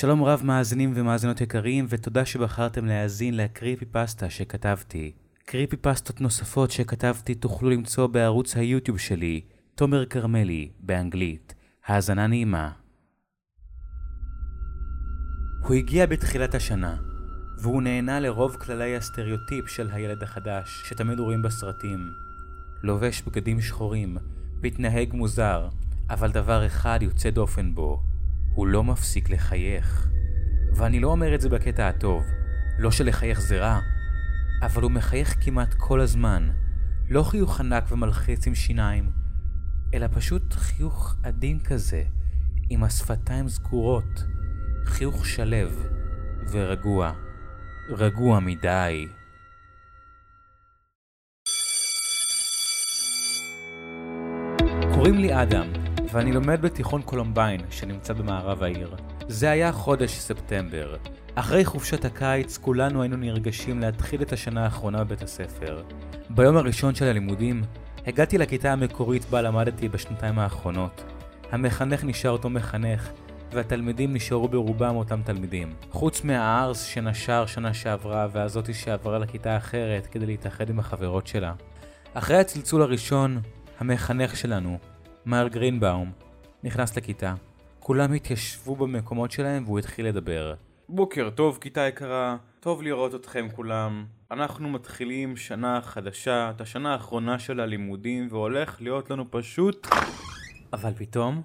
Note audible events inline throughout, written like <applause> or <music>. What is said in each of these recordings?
שלום רב מאזינים ומאזינות יקרים, ותודה שבחרתם להאזין לקריפי פסטה שכתבתי. קריפי פסטות נוספות שכתבתי תוכלו למצוא בערוץ היוטיוב שלי, תומר כרמלי, באנגלית. האזנה נעימה. הוא הגיע בתחילת השנה, והוא נהנה לרוב כללי הסטריאוטיפ של הילד החדש, שתמיד רואים בסרטים. לובש בגדים שחורים, מתנהג מוזר, אבל דבר אחד יוצא דופן בו, הוא לא מפסיק לחייך. ואני לא אומר את זה בקטע הטוב, לא שלחייך זה רע, אבל הוא מחייך כמעט כל הזמן, לא חיוך ענק ומלחיץ עם שיניים, אלא פשוט חיוך עדין כזה, עם השפתיים סגורות, חיוך שלו ורגוע, רגוע מדי. קוראים לי אדם, ואני לומד בתיכון קולומביין, שנמצא במערב העיר. זה היה חודש ספטמבר. אחרי חופשת הקיץ, כולנו היינו נרגשים להתחיל את השנה האחרונה בבית הספר. ביום הראשון של הלימודים, הגעתי לכיתה המקורית בה למדתי בשנתיים האחרונות. המחנך נשאר אותו מחנך, והתלמידים נשארו ברובם אותם תלמידים. חוץ מהארס שנשר שנה שעברה, והזאתי שעברה לכיתה אחרת כדי להתאחד עם החברות שלה. אחרי הצלצול הראשון, המחנך שלנו, מר גרינבאום, נכנס לכיתה. כולם התיישבו במקומות שלהם והוא התחיל לדבר. בוקר טוב כיתה יקרה, טוב לראות אתכם כולם. אנחנו מתחילים שנה חדשה, את השנה האחרונה של הלימודים, והולך להיות לנו פשוט... אבל פתאום,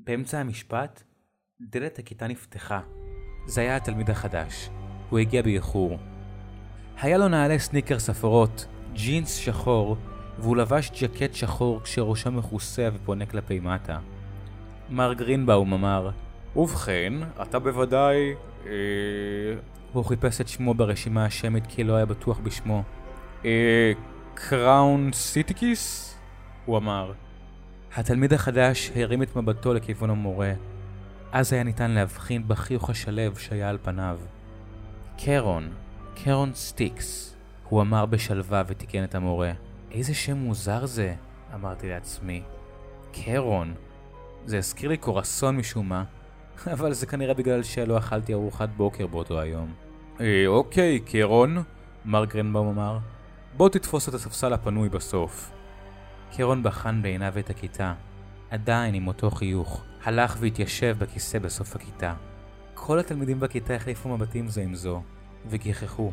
באמצע המשפט, דלת הכיתה נפתחה. זה היה התלמיד החדש. הוא הגיע באיחור. היה לו נעלי סניקרס אפורות, ג'ינס שחור, והוא לבש ג'קט שחור כשראשו מכוסה ופונה כלפי מטה. מר גרינבאום אמר, ובכן, אתה בוודאי... אה... הוא חיפש את שמו ברשימה השמית כי לא היה בטוח בשמו. אה... קראון סיטיקיס? הוא אמר. התלמיד החדש הרים את מבטו לכיוון המורה. אז היה ניתן להבחין בחיוך השלו שהיה על פניו. קרון, קרון סטיקס, הוא אמר בשלווה ותיקן את המורה. איזה שם מוזר זה, אמרתי לעצמי. קרון. זה הזכיר לי קרואסון משום מה, <laughs> אבל זה כנראה בגלל שלא אכלתי ארוחת בוקר באותו היום. אה, אוקיי, קרון, מר גרנבאום אמר. בוא תתפוס את הספסל הפנוי בסוף. קרון בחן בעיניו את הכיתה, עדיין עם אותו חיוך, הלך והתיישב בכיסא בסוף הכיתה. כל התלמידים בכיתה החליפו מבטים זה עם זו, וגיחכו.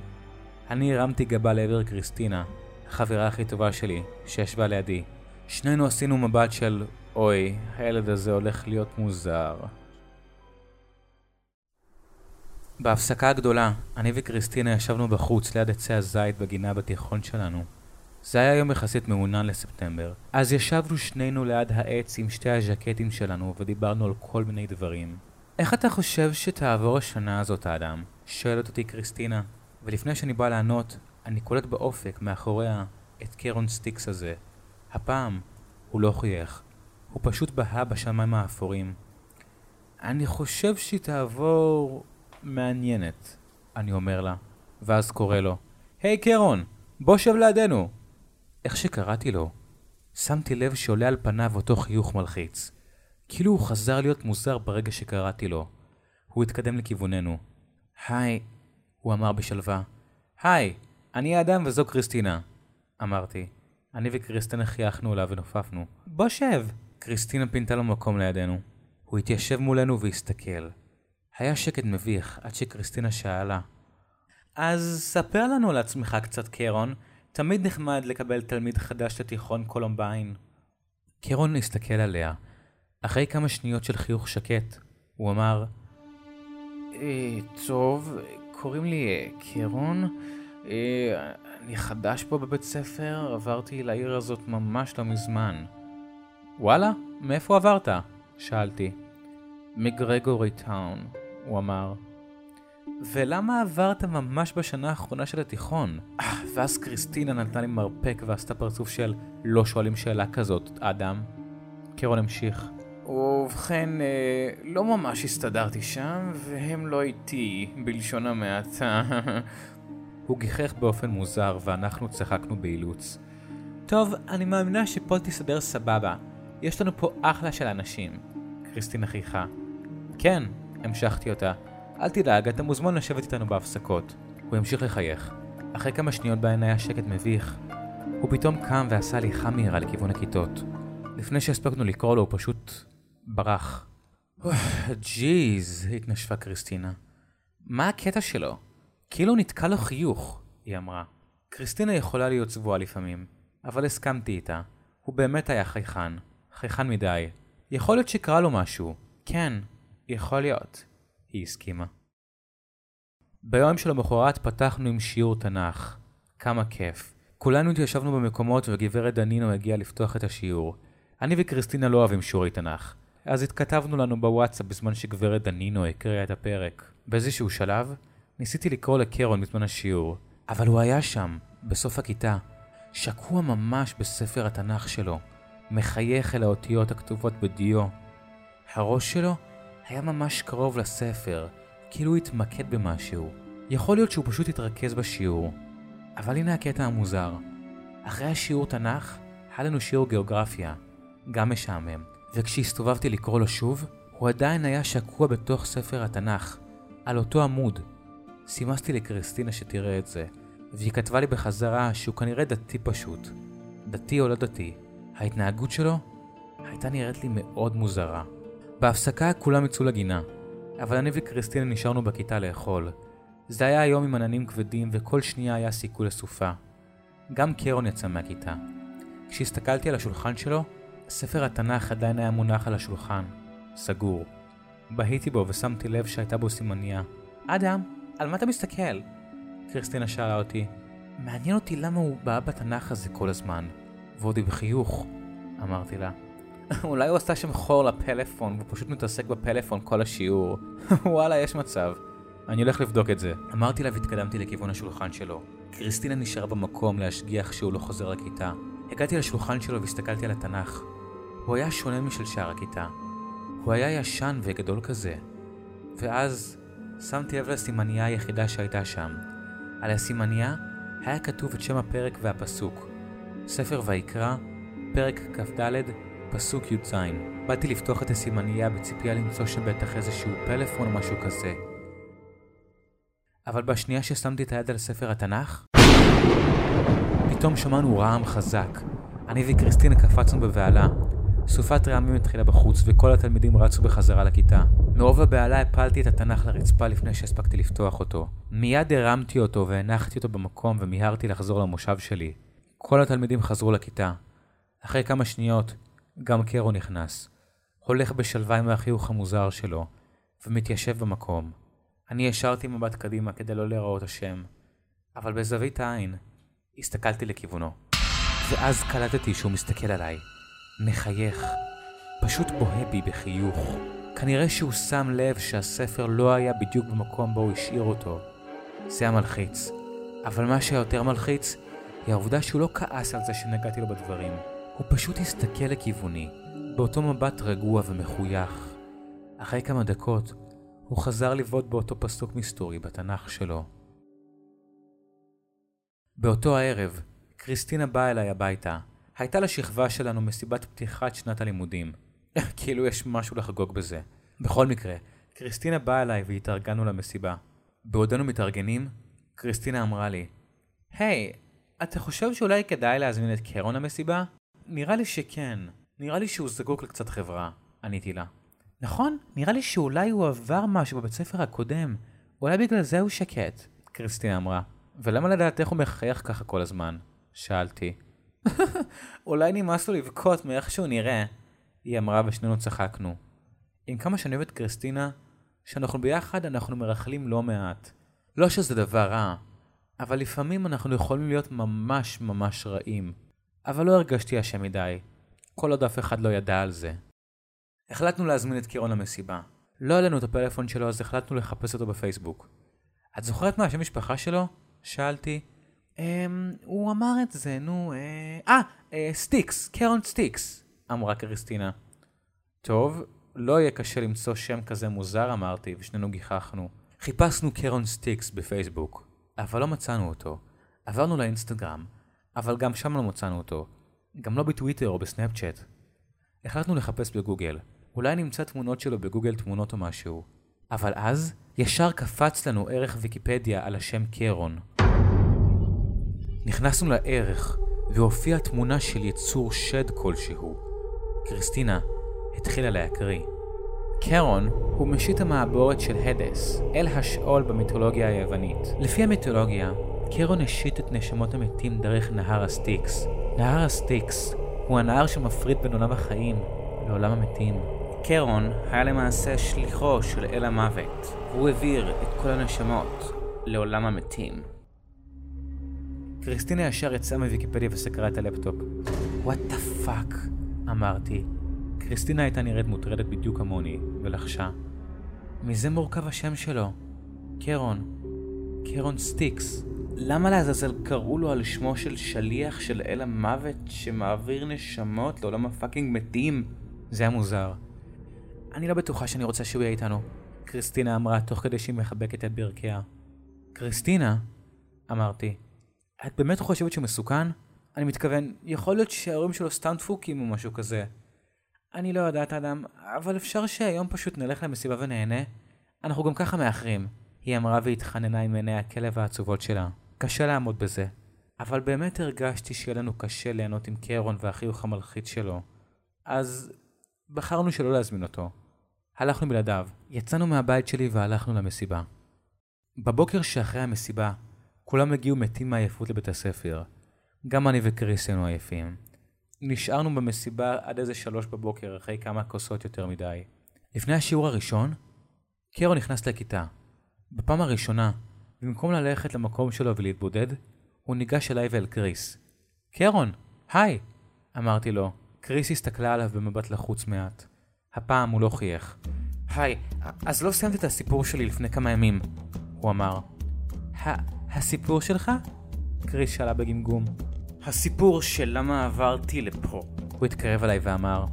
אני הרמתי גבה לעבר קריסטינה, החברה הכי טובה שלי, שישבה לידי. שנינו עשינו מבט של, אוי, הילד הזה הולך להיות מוזר. בהפסקה הגדולה, אני וקריסטינה ישבנו בחוץ ליד עצי הזית בגינה בתיכון שלנו. זה היה יום יחסית מעונן לספטמבר. אז ישבנו שנינו ליד העץ עם שתי הז'קטים שלנו ודיברנו על כל מיני דברים. איך אתה חושב שתעבור השנה הזאת, אדם? שואלת אותי קריסטינה. ולפני שאני בא לענות, אני קולט באופק, מאחוריה, את קרון סטיקס הזה. הפעם, הוא לא חייך. הוא פשוט בהה בשמיים האפורים. אני חושב שהיא תעבור... מעניינת, אני אומר לה, ואז קורא לו, היי hey, קרון, בוא שב לידינו. איך שקראתי לו, שמתי לב שעולה על פניו אותו חיוך מלחיץ. כאילו הוא חזר להיות מוזר ברגע שקראתי לו. הוא התקדם לכיווננו. היי, הוא אמר בשלווה. היי, אני האדם וזו קריסטינה. אמרתי. אני וקריסטינה חייכנו אליו ונופפנו. בוא שב. קריסטינה פינתה לו מקום לידינו. הוא התיישב מולנו והסתכל. היה שקט מביך עד שקריסטינה שאלה. אז ספר לנו על עצמך קצת, קרון. תמיד נחמד לקבל תלמיד חדש לתיכון קולומביין. קרון הסתכל עליה. אחרי כמה שניות של חיוך שקט, הוא אמר, אה, טוב, קוראים לי אה, קרון. אה, אני חדש פה בבית ספר, עברתי לעיר הזאת ממש לא מזמן. וואלה, מאיפה עברת? שאלתי. מגרגורי טאון, הוא אמר. ולמה עברת ממש בשנה האחרונה של התיכון? אה, ואז קריסטינה נתנה לי מרפק ועשתה פרצוף של לא שואלים שאלה כזאת, אדם. קרון המשיך. ובכן, אה, לא ממש הסתדרתי שם, והם לא איתי, בלשון המעטה. הוא גיחך באופן מוזר, ואנחנו צחקנו באילוץ. טוב, אני מאמינה שפה תסתדר סבבה. יש לנו פה אחלה של אנשים. קריסטינה חייכה. כן, המשכתי אותה. אל תדאג, אתה מוזמן לשבת איתנו בהפסקות. הוא המשיך לחייך. אחרי כמה שניות בהן היה שקט מביך. הוא פתאום קם ועשה הליכה מהירה לכיוון הכיתות. לפני שהספקנו לקרוא לו, הוא פשוט ברח. ג'יז, התנשפה קריסטינה. מה הקטע שלו? כאילו נתקע לו חיוך, היא אמרה. קריסטינה יכולה להיות צבועה לפעמים, אבל הסכמתי איתה. הוא באמת היה חייכן. חייכן מדי. יכול להיות שקרה לו משהו. כן, יכול להיות. היא הסכימה. ביום שלמחרת פתחנו עם שיעור תנ"ך. כמה כיף. כולנו התיישבנו במקומות וגברת דנינו הגיעה לפתוח את השיעור. אני וקריסטינה לא אוהבים שיעורי תנ"ך. אז התכתבנו לנו בוואטסאפ בזמן שגברת דנינו הקריאה את הפרק. באיזשהו שלב, ניסיתי לקרוא לקרון בזמן השיעור, אבל הוא היה שם, בסוף הכיתה, שקוע ממש בספר התנ"ך שלו, מחייך אל האותיות הכתובות בדיו. הראש שלו היה ממש קרוב לספר, כאילו הוא התמקד במשהו. יכול להיות שהוא פשוט התרכז בשיעור. אבל הנה הקטע המוזר. אחרי השיעור תנ"ך, היה לנו שיעור גיאוגרפיה, גם משעמם, וכשהסתובבתי לקרוא לו שוב, הוא עדיין היה שקוע בתוך ספר התנ"ך, על אותו עמוד. סימסתי לקריסטינה שתראה את זה, והיא כתבה לי בחזרה שהוא כנראה דתי פשוט. דתי או לא דתי, ההתנהגות שלו הייתה נראית לי מאוד מוזרה. בהפסקה כולם יצאו לגינה, אבל אני וקריסטינה נשארנו בכיתה לאכול. זה היה היום עם עננים כבדים וכל שנייה היה סיכוי לסופה. גם קרון יצא מהכיתה. כשהסתכלתי על השולחן שלו, ספר התנ"ך עדיין היה מונח על השולחן, סגור. בהיתי בו ושמתי לב שהייתה בו סימניה. אדם, על מה אתה מסתכל? קריסטינה שאלה אותי. מעניין אותי למה הוא בא בתנ"ך הזה כל הזמן. ועוד עם חיוך, אמרתי לה. <laughs> אולי הוא עשה שם חור לפלאפון והוא פשוט מתעסק בפלאפון כל השיעור. <laughs> וואלה, יש מצב. אני הולך לבדוק את זה. אמרתי לה והתקדמתי לכיוון השולחן שלו. קריסטינה נשארה במקום להשגיח שהוא לא חוזר לכיתה. הגעתי לשולחן שלו והסתכלתי על התנ"ך. הוא היה שונה משל שאר הכיתה. הוא היה ישן וגדול כזה. ואז שמתי לב לסימניה היחידה שהייתה שם. על הסימניה היה כתוב את שם הפרק והפסוק. ספר ויקרא, פרק כ"ד, פסוק י"ז. באתי לפתוח את הסימניה בציפייה למצוא שם בטח איזשהו פלאפון או משהו כזה. אבל בשנייה ששמתי את היד על ספר התנ"ך, פתאום שמענו רעם חזק. אני וקריסטינה קפצנו בבהלה. סופת רעמים התחילה בחוץ, וכל התלמידים רצו בחזרה לכיתה. מרוב הבהלה הפלתי את התנ"ך לרצפה לפני שהספקתי לפתוח אותו. מיד הרמתי אותו והנחתי אותו במקום ומיהרתי לחזור למושב שלי. כל התלמידים חזרו לכיתה. אחרי כמה שניות, גם קרו נכנס. הולך בשלווה עם החיוך המוזר שלו, ומתיישב במקום. אני השארתי מבט קדימה כדי לא להיראות השם, אבל בזווית העין הסתכלתי לכיוונו. ואז קלטתי שהוא מסתכל עליי. מחייך. פשוט בוהה בי בחיוך. כנראה שהוא שם לב שהספר לא היה בדיוק במקום בו הוא השאיר אותו. זה היה מלחיץ. אבל מה שיותר מלחיץ, היא העובדה שהוא לא כעס על זה שנגעתי לו בדברים. הוא פשוט הסתכל לכיווני, באותו מבט רגוע ומחוייך. אחרי כמה דקות, הוא חזר לבעוט באותו פסוק מסתורי בתנ"ך שלו. באותו הערב, קריסטינה באה אליי הביתה. הייתה לשכבה שלנו מסיבת פתיחת שנת הלימודים. <laughs> כאילו יש משהו לחגוג בזה. בכל מקרה, קריסטינה באה אליי והתארגנו למסיבה. בעודנו מתארגנים, קריסטינה אמרה לי, היי, hey, אתה חושב שאולי כדאי להזמין את קרון למסיבה? נראה לי שכן. נראה לי שהוא זקוק לקצת חברה, עניתי לה. נכון, נראה לי שאולי הוא עבר משהו בבית ספר הקודם. אולי בגלל זה הוא שקט, קריסטינה אמרה. ולמה לדעתך הוא מחייך ככה כל הזמן? שאלתי. <laughs> אולי נמאס לו לבכות מאיך שהוא נראה, היא אמרה ושנינו צחקנו. עם כמה שאני אוהב את קריסטינה, כשאנחנו ביחד אנחנו מרכלים לא מעט. לא שזה דבר רע, אבל לפעמים אנחנו יכולים להיות ממש ממש רעים. אבל לא הרגשתי אשם מדי, כל עוד אף אחד לא ידע על זה. החלטנו להזמין את קירון למסיבה. לא היה את הפלאפון שלו אז החלטנו לחפש אותו בפייסבוק. את זוכרת מה השם משפחה שלו? שאלתי. אמ... הוא אמר את זה, נו... אה... אה... סטיקס, קרון סטיקס, אמרה קריסטינה. טוב, לא יהיה קשה למצוא שם כזה מוזר אמרתי, ושנינו גיחכנו. חיפשנו קרון סטיקס בפייסבוק, אבל לא מצאנו אותו. עברנו לאינסטגרם, אבל גם שם לא מצאנו אותו. גם לא בטוויטר או בסנאפצ'אט. החלטנו לחפש בגוגל. אולי נמצא תמונות שלו בגוגל תמונות או משהו. אבל אז, ישר קפץ לנו ערך ויקיפדיה על השם קרון. נכנסנו לערך, והופיעה תמונה של יצור שד כלשהו. קריסטינה התחילה להקריא. קרון הוא משיט המעבורת של הדס, אל השאול במיתולוגיה היוונית. לפי המיתולוגיה, קרון השיט את נשמות המתים דרך נהר הסטיקס. נהר הסטיקס הוא הנהר שמפריד בין עולם החיים לעולם המתים. קרון היה למעשה שליחו של אל המוות, והוא העביר את כל הנשמות לעולם המתים. קריסטינה ישר יצאה מוויקיפדיה וסגרה את הלפטופ. What the fuck, אמרתי. קריסטינה הייתה נראית מוטרדת בדיוק כמוני, ולחשה. מזה מורכב השם שלו. קרון. קרון סטיקס. למה לעזאזל קראו לו על שמו של שליח של אל המוות שמעביר נשמות לעולם ה fucking מתים? זה היה מוזר. אני לא בטוחה שאני רוצה שהוא יהיה איתנו, קריסטינה אמרה תוך כדי שהיא מחבקת את ברכיה. קריסטינה? אמרתי. את באמת חושבת שהוא מסוכן? אני מתכוון, יכול להיות שההורים שלו סתם דפוקים או משהו כזה. אני לא יודעת אדם, אבל אפשר שהיום פשוט נלך למסיבה ונהנה? אנחנו גם ככה מאחרים. היא אמרה והתחננה עם עיני הכלב העצובות שלה. קשה לעמוד בזה. אבל באמת הרגשתי שיהיה לנו קשה ליהנות עם קרון והחיוך המלחיץ שלו. אז בחרנו שלא להזמין אותו. הלכנו בלעדיו. יצאנו מהבית שלי והלכנו למסיבה. בבוקר שאחרי המסיבה, כולם הגיעו מתים מעייפות לבית הספר. גם אני וקריס היינו עייפים. נשארנו במסיבה עד איזה שלוש בבוקר אחרי כמה כוסות יותר מדי. לפני השיעור הראשון, קרו נכנס לכיתה. בפעם הראשונה, במקום ללכת למקום שלו ולהתבודד, הוא ניגש אליי ואל קריס. קרון, היי! אמרתי לו. קריס הסתכלה עליו במבט לחוץ מעט. הפעם הוא לא חייך. היי, אז לא סיימתי את הסיפור שלי לפני כמה ימים, הוא אמר. הסיפור שלך? קריס שאלה בגמגום. הסיפור של למה עברתי לפה. הוא התקרב אליי ואמר,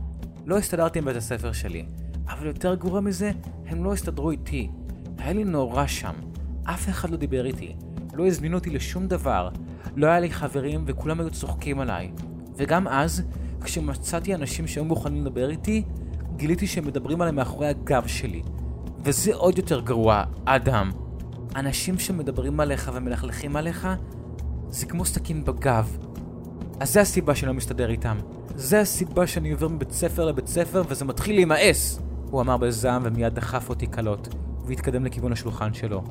לא הסתדרתי עם בית הספר שלי, אבל יותר גרוע מזה, הם לא הסתדרו איתי. היה לי נורא שם. אף אחד לא דיבר איתי. לא הזמינו אותי לשום דבר. לא היה לי חברים וכולם היו צוחקים עליי. וגם אז, כשמצאתי אנשים שהיו מוכנים לדבר איתי, גיליתי שהם מדברים עליי מאחורי הגב שלי. וזה עוד יותר גרוע, אדם. אנשים שמדברים עליך ומלכלכים עליך, זה כמו סכין בגב. אז זה הסיבה שאני לא מסתדר איתם. זה הסיבה שאני עובר מבית ספר לבית ספר וזה מתחיל להימאס! הוא אמר בזעם ומיד דחף אותי קלות, והתקדם לכיוון השולחן שלו.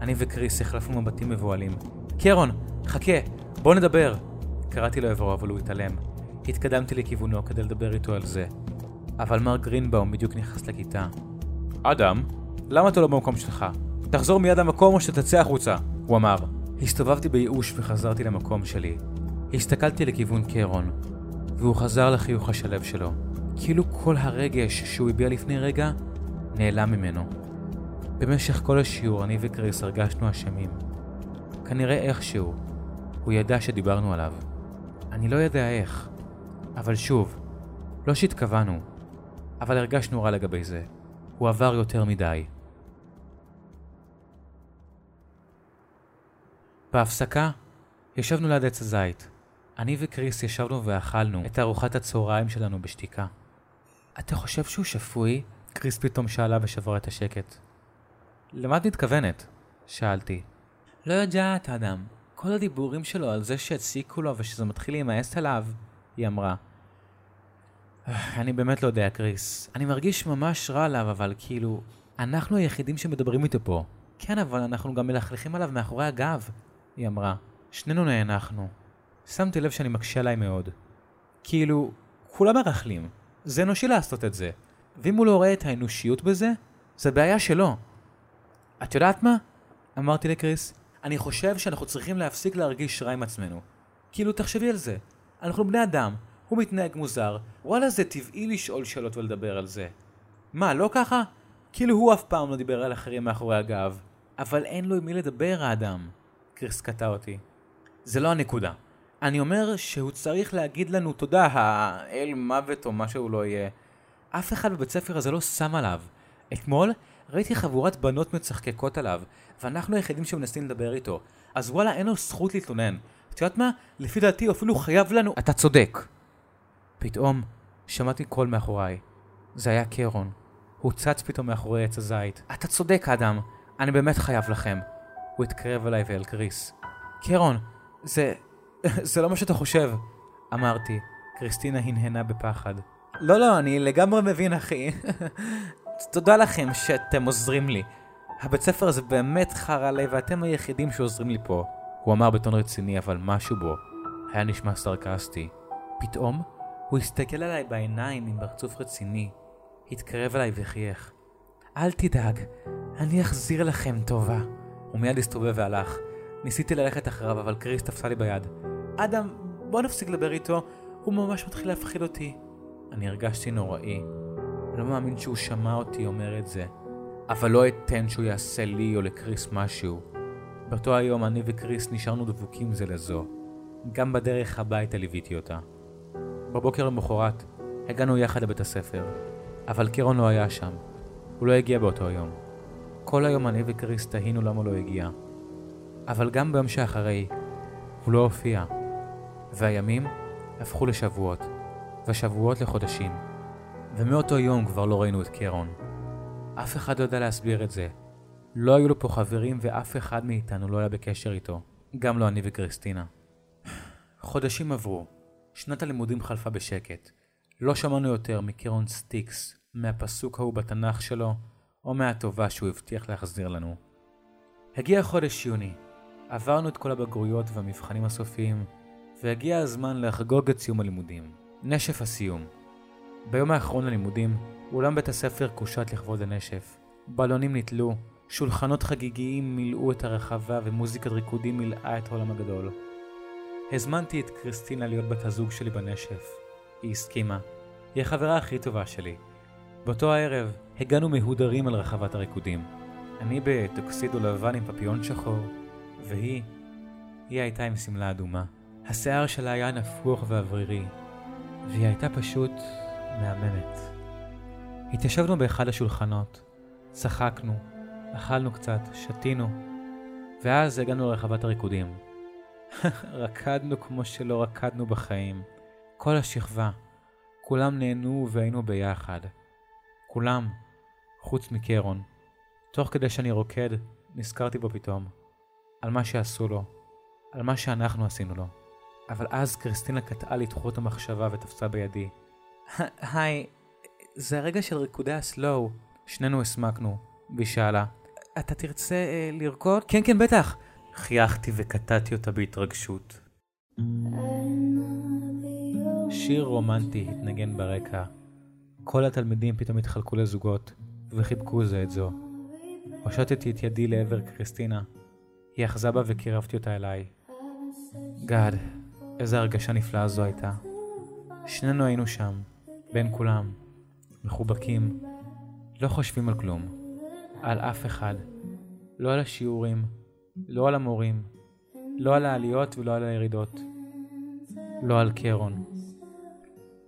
אני וקריס החלפנו מבטים מבוהלים. קרון, חכה, בוא נדבר! קראתי לו עברו אבל הוא התעלם. התקדמתי לכיוונו כדי לדבר איתו על זה. אבל מר גרינבאום בדיוק נכנס לכיתה. אדם, למה אתה לא במקום שלך? תחזור מיד למקום או שתצא החוצה, הוא אמר. הסתובבתי בייאוש וחזרתי למקום שלי. הסתכלתי לכיוון קרון, והוא חזר לחיוך השלב שלו. כאילו כל הרגש שהוא הביע לפני רגע נעלם ממנו. במשך כל השיעור אני וקריס הרגשנו אשמים. כנראה איכשהו, הוא ידע שדיברנו עליו. אני לא יודע איך, אבל שוב, לא שהתכוונו, אבל הרגשנו רע לגבי זה. הוא עבר יותר מדי. בהפסקה, ישבנו ליד עץ הזית. אני וקריס ישבנו ואכלנו את ארוחת הצהריים שלנו בשתיקה. אתה חושב שהוא שפוי? קריס פתאום שאלה ושברה את השקט. למה את מתכוונת? שאלתי. לא יודעת, אדם. כל הדיבורים שלו על זה שהציקו לו ושזה מתחיל להימאס עליו, היא אמרה. אני באמת לא יודע, קריס. אני מרגיש ממש רע עליו, אבל כאילו... אנחנו היחידים שמדברים איתו פה. כן, אבל אנחנו גם מלכלכים עליו מאחורי הגב, היא אמרה. שנינו נאנחנו. שמתי לב שאני מקשה עליי מאוד. כאילו, כולם מרכלים. זה אנושי לעשות את זה. ואם הוא לא רואה את האנושיות בזה, זה בעיה שלו. את יודעת מה? אמרתי לקריס, אני חושב שאנחנו צריכים להפסיק להרגיש רע עם עצמנו. כאילו, תחשבי על זה. אנחנו בני אדם, הוא מתנהג מוזר, וואלה זה טבעי לשאול שאלות ולדבר על זה. מה, לא ככה? כאילו הוא אף פעם לא דיבר על אחרים מאחורי הגב. אבל אין לו עם מי לדבר האדם. קריס קטע אותי. זה לא הנקודה. אני אומר שהוא צריך להגיד לנו תודה, האל מוות או מה שהוא לא יהיה. אף אחד בבית ספר הזה לא שם עליו. אתמול ראיתי חבורת בנות מצחקקות עליו, ואנחנו היחידים שמנסים לדבר איתו. אז וואלה, אין לו זכות להתלונן. את יודעת מה? לפי דעתי הוא אפילו חייב לנו... אתה צודק. פתאום שמעתי קול מאחוריי. זה היה קרון. הוא צץ פתאום מאחורי עץ הזית. אתה צודק, אדם, אני באמת חייב לכם. הוא התקרב אליי ואל קריס. קרון, זה... זה לא מה שאתה חושב. אמרתי. קריסטינה הנהנה בפחד. לא, לא, אני לגמרי מבין, אחי. תודה לכם שאתם עוזרים לי. הבית ספר הזה באמת חרא לי, ואתם היחידים שעוזרים לי פה. הוא אמר בטון רציני, אבל משהו בו היה נשמע סרקסטי. פתאום הוא הסתכל עליי בעיניים עם פרצוף רציני, התקרב אליי וחייך. אל תדאג, אני אחזיר לכם טובה. הוא מיד הסתובב והלך. ניסיתי ללכת אחריו, אבל קריס תפסה לי ביד. אדם, בוא נפסיק לדבר איתו, הוא ממש מתחיל להפחיד אותי. אני הרגשתי נוראי. לא מאמין שהוא שמע אותי אומר את זה. אבל לא אתן שהוא יעשה לי או לקריס משהו. באותו היום אני וקריס נשארנו דבוקים זה לזו. גם בדרך הביתה ליוויתי אותה. בבוקר למחרת הגענו יחד לבית הספר, אבל קירון לא היה שם. הוא לא הגיע באותו יום. כל היום אני וקריס תהינו למה לא הגיע. אבל גם ביום שאחרי, הוא לא הופיע. והימים הפכו לשבועות, ושבועות לחודשים. ומאותו יום כבר לא ראינו את קרון. אף אחד לא יודע להסביר את זה. לא היו לו פה חברים ואף אחד מאיתנו לא היה בקשר איתו. גם לא אני וקריסטינה. חודשים עברו. שנת הלימודים חלפה בשקט. לא שמענו יותר מקרון סטיקס, מהפסוק ההוא בתנ"ך שלו, או מהטובה שהוא הבטיח להחזיר לנו. הגיע חודש יוני. עברנו את כל הבגרויות והמבחנים הסופיים, והגיע הזמן לחגוג את סיום הלימודים. נשף הסיום. ביום האחרון ללימודים, אולם בית הספר קושט לכבוד הנשף. בלונים נתלו, שולחנות חגיגיים מילאו את הרחבה ומוזיקת ריקודים מילאה את העולם הגדול. הזמנתי את קריסטינה להיות בת הזוג שלי בנשף. היא הסכימה. היא החברה הכי טובה שלי. באותו הערב הגענו מהודרים על רחבת הריקודים. אני בטוקסידו לבן עם פפיון שחור, והיא, היא הייתה עם שמלה אדומה. השיער שלה היה נפוח ואוורירי, והיא הייתה פשוט מהממת. התיישבנו באחד השולחנות, צחקנו, אכלנו קצת, שתינו, ואז הגענו לרחבת הריקודים. <laughs> רקדנו כמו שלא רקדנו בחיים. כל השכבה, כולם נהנו והיינו ביחד. כולם, חוץ מקרון. תוך כדי שאני רוקד, נזכרתי בו פתאום. על מה שעשו לו, על מה שאנחנו עשינו לו. אבל אז קריסטינה קטעה לי את חוט המחשבה ותפסה בידי. היי, זה הרגע של ריקודי הסלואו. שנינו הסמקנו, והיא שאלה, אתה תרצה אה, לרקוד? כן, כן, בטח. חייכתי וקטעתי אותה בהתרגשות. שיר רומנטי התנגן ברקע. כל התלמידים פתאום התחלקו לזוגות, וחיבקו זה את זו. הושטתי את ידי לעבר קריסטינה. היא אחזה בה וקירבתי אותה אליי. גאד, איזה הרגשה נפלאה זו הייתה. שנינו היינו שם, בין כולם, מחובקים, לא חושבים על כלום, על אף אחד, לא על השיעורים, לא על המורים, לא על העליות ולא על הירידות, לא על קרון.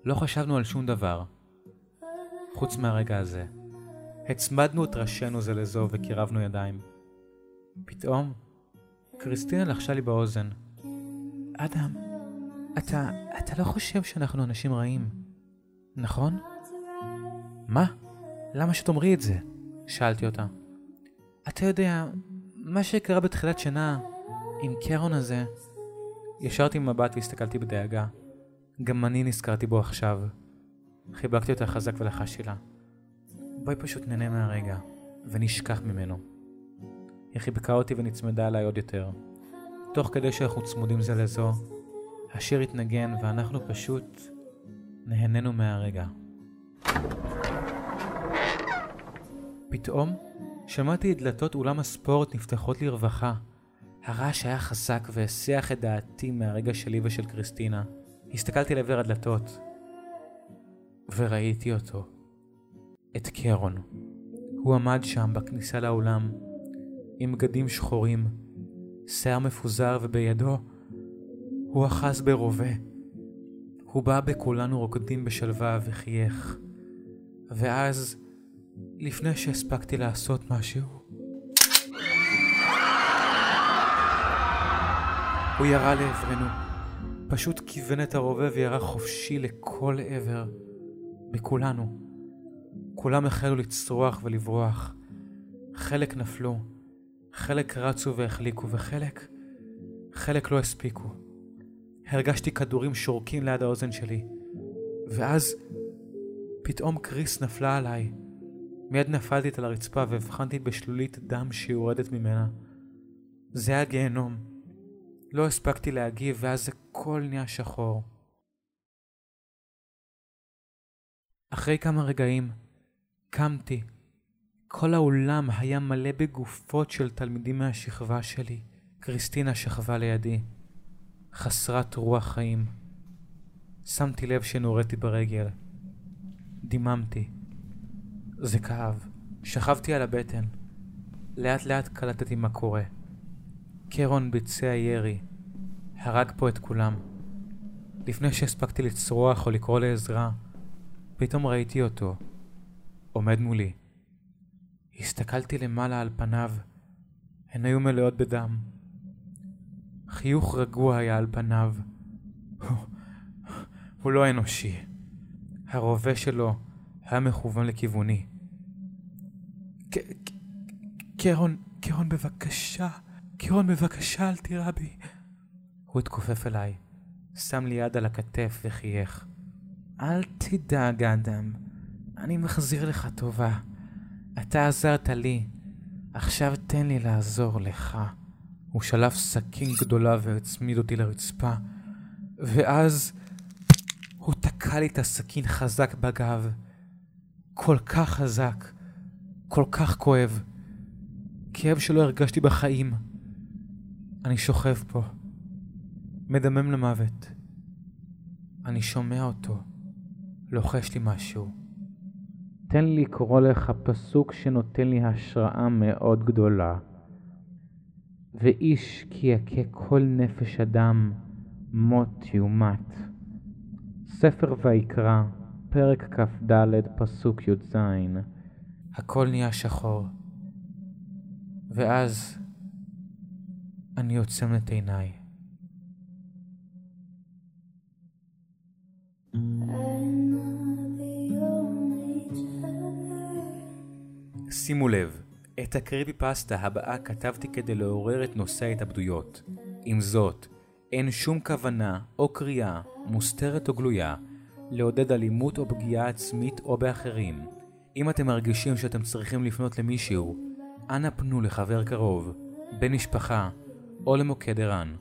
לא חשבנו על שום דבר, חוץ מהרגע הזה. הצמדנו את ראשינו זה לזו וקירבנו ידיים. פתאום, קריסטינה לחשה לי באוזן. אדם, אתה, אתה לא חושב שאנחנו אנשים רעים, נכון? מה? למה שתאמרי את זה? שאלתי אותה. אתה יודע, מה שקרה בתחילת שנה עם קרון הזה, ישרתי מבט והסתכלתי בדאגה. גם אני נזכרתי בו עכשיו. חיבקתי אותה חזק ולחשתי לה. בואי פשוט נהנה מהרגע, ונשכח ממנו. היא חיבקה אותי ונצמדה אליי עוד יותר. תוך כדי שאנחנו צמודים זה לזו, השיר התנגן ואנחנו פשוט נהנינו מהרגע. פתאום שמעתי את דלתות אולם הספורט נפתחות לרווחה. הרעש היה חזק והסיח את דעתי מהרגע שלי ושל קריסטינה. הסתכלתי לעבר הדלתות, וראיתי אותו. את קרון. הוא עמד שם בכניסה לאולם, עם בגדים שחורים, שיער מפוזר ובידו הוא אחז ברובה. הוא בא בכולנו רוקדים בשלווה וחייך. ואז לפני שהספקתי לעשות משהו. הוא ירה לעברנו, פשוט כיוון את הרובה וירה חופשי לכל עבר, בכולנו. כולם החלו לצרוח ולברוח. חלק נפלו, חלק רצו והחליקו, וחלק... חלק לא הספיקו. הרגשתי כדורים שורקים ליד האוזן שלי, ואז פתאום קריס נפלה עליי. מיד נפלתי על הרצפה והבחנתי בשלולית דם שיורדת ממנה. זה היה גיהנום. לא הספקתי להגיב ואז הכל נהיה שחור. אחרי כמה רגעים קמתי. כל האולם היה מלא בגופות של תלמידים מהשכבה שלי. קריסטינה שכבה לידי, חסרת רוח חיים. שמתי לב שנוריתי ברגל. דיממתי. זה כאב. שכבתי על הבטן. לאט לאט קלטתי מה קורה. קרון ביצע ירי. הרג פה את כולם. לפני שהספקתי לצרוח או לקרוא לעזרה, פתאום ראיתי אותו. עומד מולי. הסתכלתי למעלה על פניו. הן היו מלאות בדם. חיוך רגוע היה על פניו. הוא לא אנושי. הרובה שלו היה מכוון לכיווני. קרון, קרון בבקשה, קרון בבקשה אל תירה בי. הוא התכופף אליי, שם לי יד על הכתף וחייך. אל תדאג, אדם, אני מחזיר לך טובה. אתה עזרת לי, עכשיו תן לי לעזור לך. הוא שלף סכין גדולה והצמיד אותי לרצפה, ואז הוא תקע לי את הסכין חזק בגב. כל כך חזק, כל כך כואב. כאב שלא הרגשתי בחיים. אני שוכב פה, מדמם למוות. אני שומע אותו, לוחש לי משהו. תן לי לקרוא לך פסוק שנותן לי השראה מאוד גדולה. ואיש כי יכה כל נפש אדם מות יומת. ספר ויקרא, פרק כ"ד, פסוק י"ז. הכל נהיה שחור. ואז אני עוצם את עיניי. שימו לב, את הקריפי פסטה הבאה כתבתי כדי לעורר את נושא ההתאבדויות. עם זאת, אין שום כוונה או קריאה, מוסתרת או גלויה, לעודד אלימות או פגיעה עצמית או באחרים. אם אתם מרגישים שאתם צריכים לפנות למישהו, אנא פנו לחבר קרוב, בן משפחה או למוקד ער"ן.